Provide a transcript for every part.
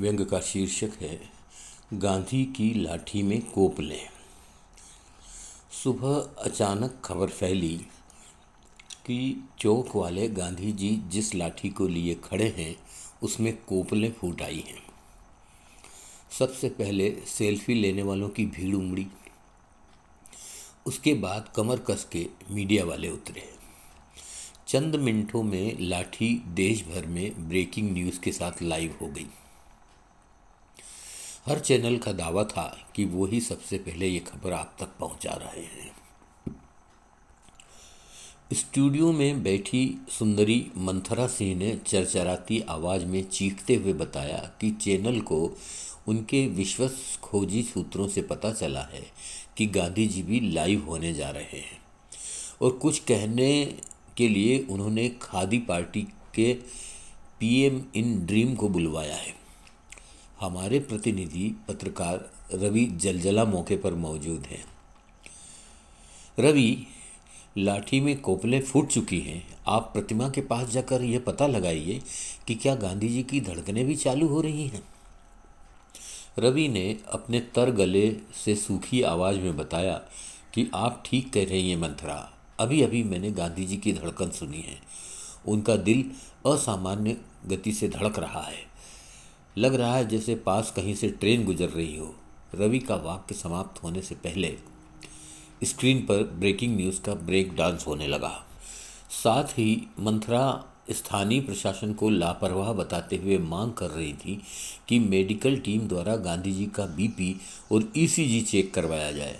व्यंग का शीर्षक है, गांधी की लाठी में कोप लें सुबह अचानक खबर फैली कि चौक वाले गांधी जी जिस लाठी को लिए खड़े हैं, उसमें कोपलें फूट आई हैं। सबसे पहले सेल्फी लेने वालों की भीड़ उमड़ी। उसके बाद कमर कस के मीडिया वाले उतरे। चंद मिनटों में लाठी देश भर में ब्रेकिंग न्यूज़ के साथ लाइव हो गई। हर चैनल का दावा था कि वो ही सबसे पहले ये खबर आप तक पहुँचा रहे हैं। स्टूडियो में बैठी सुंदरी मंथरा सिंह ने चरचराती आवाज़ में चीखते हुए बताया कि चैनल को उनके विश्वस खोजी सूत्रों से पता चला है कि गांधी जी भी लाइव होने जा रहे हैं और कुछ कहने के लिए उन्होंने खादी पार्टी के पीएम इन ड्रीम को बुलवाया है। हमारे प्रतिनिधि पत्रकार रवि जलजला मौके पर मौजूद हैं। रवि, लाठी में कोपले फूट चुकी हैं। आप प्रतिमा के पास जाकर यह पता लगाइए कि क्या गांधी जी की धड़कनें भी चालू हो रही हैं। रवि ने अपने तर गले से सूखी आवाज़ में बताया कि आप ठीक कह रही हैं मंथरा अभी अभी मैंने गांधी जी की धड़कन सुनी है। उनका दिल असामान्य गति से धड़क रहा है। लग रहा है जैसे पास कहीं से ट्रेन गुजर रही हो। रवि का वाक्य समाप्त होने से पहले स्क्रीन पर ब्रेकिंग न्यूज़ का ब्रेक डांस होने लगा। साथ ही मंथरा स्थानीय प्रशासन को लापरवाह बताते हुए मांग कर रही थी कि मेडिकल टीम द्वारा गांधी जी का बीपी और ईसीजी चेक करवाया जाए।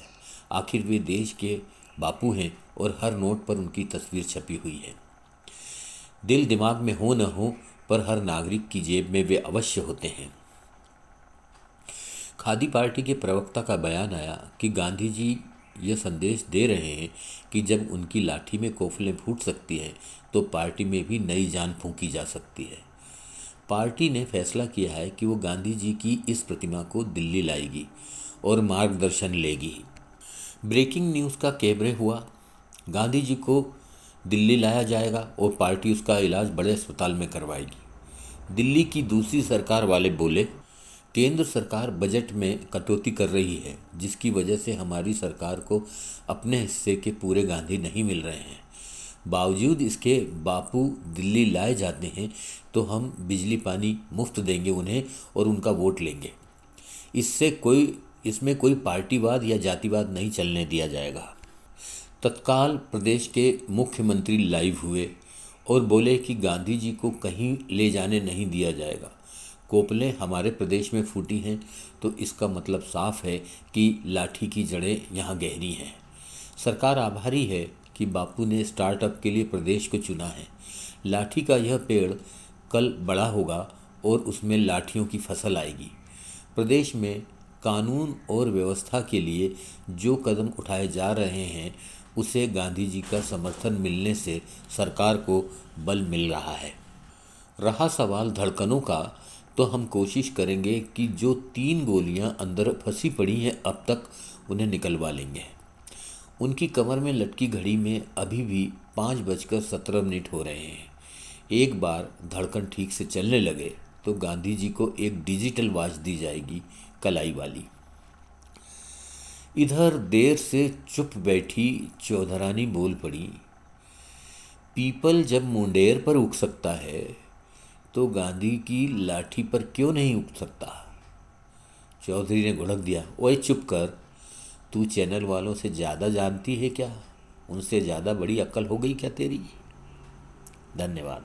आखिर वे देश के बापू हैं और हर नोट पर उनकी तस्वीर छपी हुई है। दिल दिमाग में हो न हो पर हर नागरिक की जेब में वे अवश्य होते हैं। खादी पार्टी के प्रवक्ता का बयान आया कि गांधी जी यह संदेश दे रहे हैं कि जब उनकी लाठी में कोफलें फूट सकती हैं तो पार्टी में भी नई जान फूंकी जा सकती है। पार्टी ने फैसला किया है कि वो गांधी जी की इस प्रतिमा को दिल्ली लाएगी और मार्गदर्शन लेगी। ब्रेकिंग न्यूज़ का कैबरे हुआ। गांधी जी को दिल्ली लाया जाएगा और पार्टी उसका इलाज बड़े अस्पताल में करवाएगी। दिल्ली की दूसरी सरकार वाले बोले, केंद्र सरकार बजट में कटौती कर रही है, जिसकी वजह से हमारी सरकार को अपने हिस्से के पूरे गांधी नहीं मिल रहे हैं। बावजूद इसके बापू दिल्ली लाए जाते हैं तो हम बिजली पानी मुफ़्त देंगे उन्हें और उनका वोट लेंगे। इससे कोई, इसमें कोई पार्टीवाद या जातिवाद नहीं चलने दिया जाएगा। तत्काल प्रदेश के मुख्यमंत्री लाइव हुए और बोले कि गांधी जी को कहीं ले जाने नहीं दिया जाएगा। कोपलें हमारे प्रदेश में फूटी हैं तो इसका मतलब साफ़ है कि लाठी की जड़ें यहाँ गहरी हैं। सरकार आभारी है कि बापू ने स्टार्टअप के लिए प्रदेश को चुना है। लाठी का यह पेड़ कल बड़ा होगा और उसमें लाठियों की फ़सल आएगी। प्रदेश में कानून और व्यवस्था के लिए जो कदम उठाए जा रहे हैं, उसे गांधी जी का समर्थन मिलने से सरकार को बल मिल रहा है। रहा सवाल धड़कनों का तो हम कोशिश करेंगे कि जो तीन गोलियाँ अंदर फंसी पड़ी हैं, अब तक उन्हें निकलवा लेंगे। उनकी कमर में लटकी घड़ी में अभी भी पाँच बजकर सत्रह मिनट हो रहे हैं। एक बार धड़कन ठीक से चलने लगे तो गांधी जी को एक डिजिटल वॉच दी जाएगी कलाई वाली। इधर देर से चुप बैठी चौधरानी बोल पड़ी, पीपल जब मुंडेर पर उग सकता है तो गांधी की लाठी पर क्यों नहीं उग सकता? चौधरी ने घुड़क दिया, ओए चुप कर, तू चैनल वालों से ज़्यादा जानती है क्या? उनसे ज़्यादा बड़ी अक्ल हो गई क्या तेरी? धन्यवाद।